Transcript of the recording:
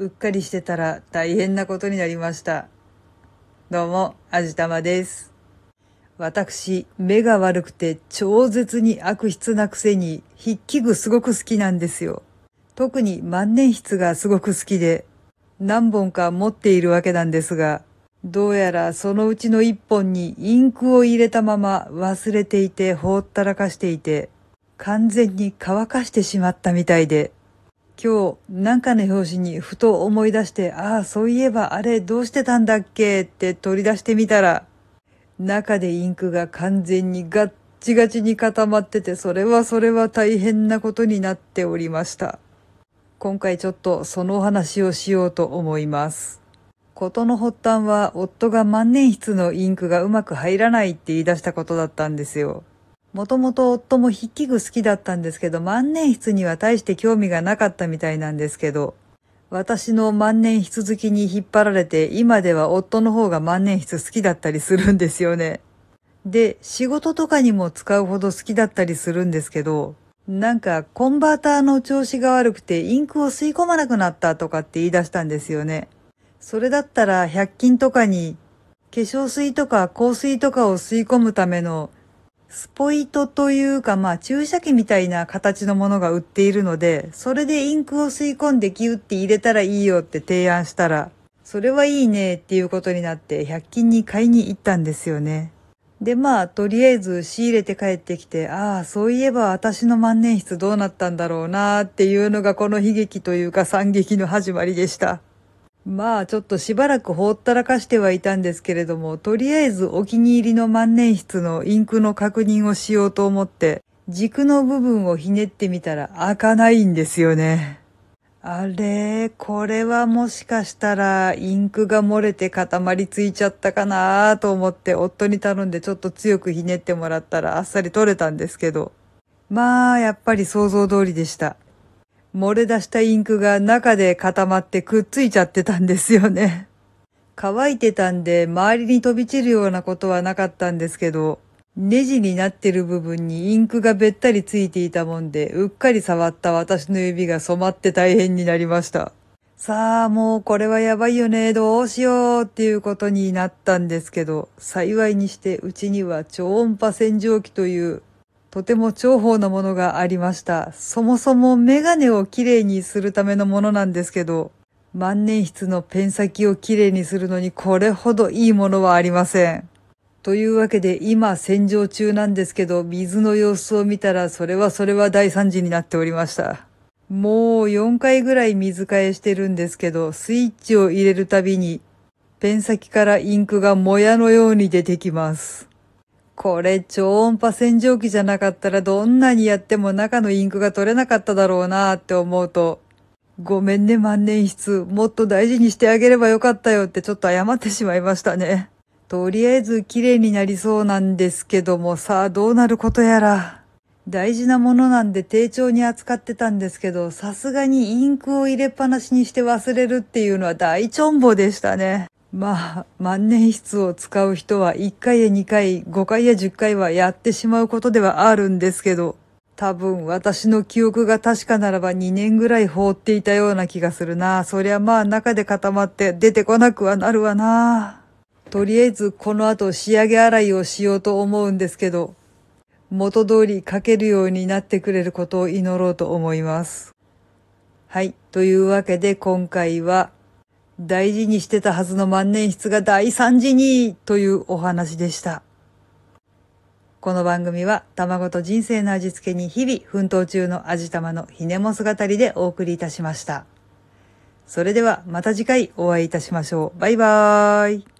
うっかりしてたら大変なことになりました。どうも、あじたまです。私、目が悪くて超絶に悪質なくせに筆記具すごく好きなんですよ。特に万年筆がすごく好きで何本か持っているわけなんですが、どうやらそのうちの一本にインクを入れたまま忘れていてほったらかしていて、完全に乾かしてしまったみたいで、今日なんかの表紙にふと思い出して、ああ、そういえばあれどうしてたんだっけ？って取り出してみたら、中でインクが完全にガッチガチに固まってて、それはそれは大変なことになっておりました。今回ちょっとそのお話をしようと思います。ことの発端は夫が万年筆のインクがうまく入らないって言い出したことだったんですよ。もともと夫も筆記具好きだったんですけど、万年筆には大して興味がなかったみたいなんですけど、私の万年筆好きに引っ張られて、今では夫の方が万年筆好きだったりするんですよね。で、仕事とかにも使うほど好きだったりするんですけど、なんかコンバーターの調子が悪くてインクを吸い込まなくなったとかって言い出したんですよね。それだったら100均とかに化粧水とか香水とかを吸い込むためのスポイトというかまあ注射器みたいな形のものが売っているので、それでインクを吸い込んでギュって入れたらいいよって提案したら、それはいいねっていうことになって100均に買いに行ったんですよね。でまあとりあえず仕入れて帰ってきて、ああそういえば私の万年筆どうなったんだろうなっていうのがこの悲劇というか惨劇の始まりでした。まあちょっとしばらくほったらかしてはいたんですけれども、とりあえずお気に入りの万年筆のインクの確認をしようと思って、軸の部分をひねってみたら開かないんですよね。あれ、これはもしかしたらインクが漏れて固まりついちゃったかなと思って夫に頼んでちょっと強くひねってもらったらあっさり取れたんですけど。まあ、やっぱり想像通りでした。漏れ出したインクが中で固まってくっついちゃってたんですよね。乾いてたんで周りに飛び散るようなことはなかったんですけど、ネジになってる部分にインクがべったりついていたもんで、うっかり触った私の指が染まって大変になりました。さあ、もうこれはやばいよね、どうしようっていうことになったんですけど、幸いにしてうちには超音波洗浄機というとても重宝なものがありました。そもそもメガネをきれいにするためのものなんですけど、万年筆のペン先をきれいにするのにこれほどいいものはありません。というわけで今洗浄中なんですけど、水の様子を見たらそれはそれは大惨事になっておりました。もう4回ぐらい水替えしてるんですけど、スイッチを入れるたびに、ペン先からインクがもやのように出てきます。これ超音波洗浄機じゃなかったらどんなにやっても中のインクが取れなかっただろうなって思うと、ごめんね万年筆、もっと大事にしてあげればよかったよってちょっと謝ってしまいましたね。とりあえず綺麗になりそうなんですけどもさあどうなることやら。大事なものなんで丁重に扱ってたんですけど、さすがにインクを入れっぱなしにして忘れるっていうのは大チョンボでしたね。まあ、万年筆を使う人は1回や2回、5回や10回はやってしまうことではあるんですけど、多分私の記憶が確かならば2年ぐらい放っていたような気がするな。そりゃまあ中で固まって出てこなくはなるわな。とりあえずこの後仕上げ洗いをしようと思うんですけど、元通り書けるようになってくれることを祈ろうと思います。はい。というわけで今回は、大事にしてたはずの万年筆が大惨事にというお話でした。この番組は卵と人生の味付けに日々奮闘中の味玉のひねも姿りでお送りいたしました。それではまた次回お会いいたしましょう。バイバーイ。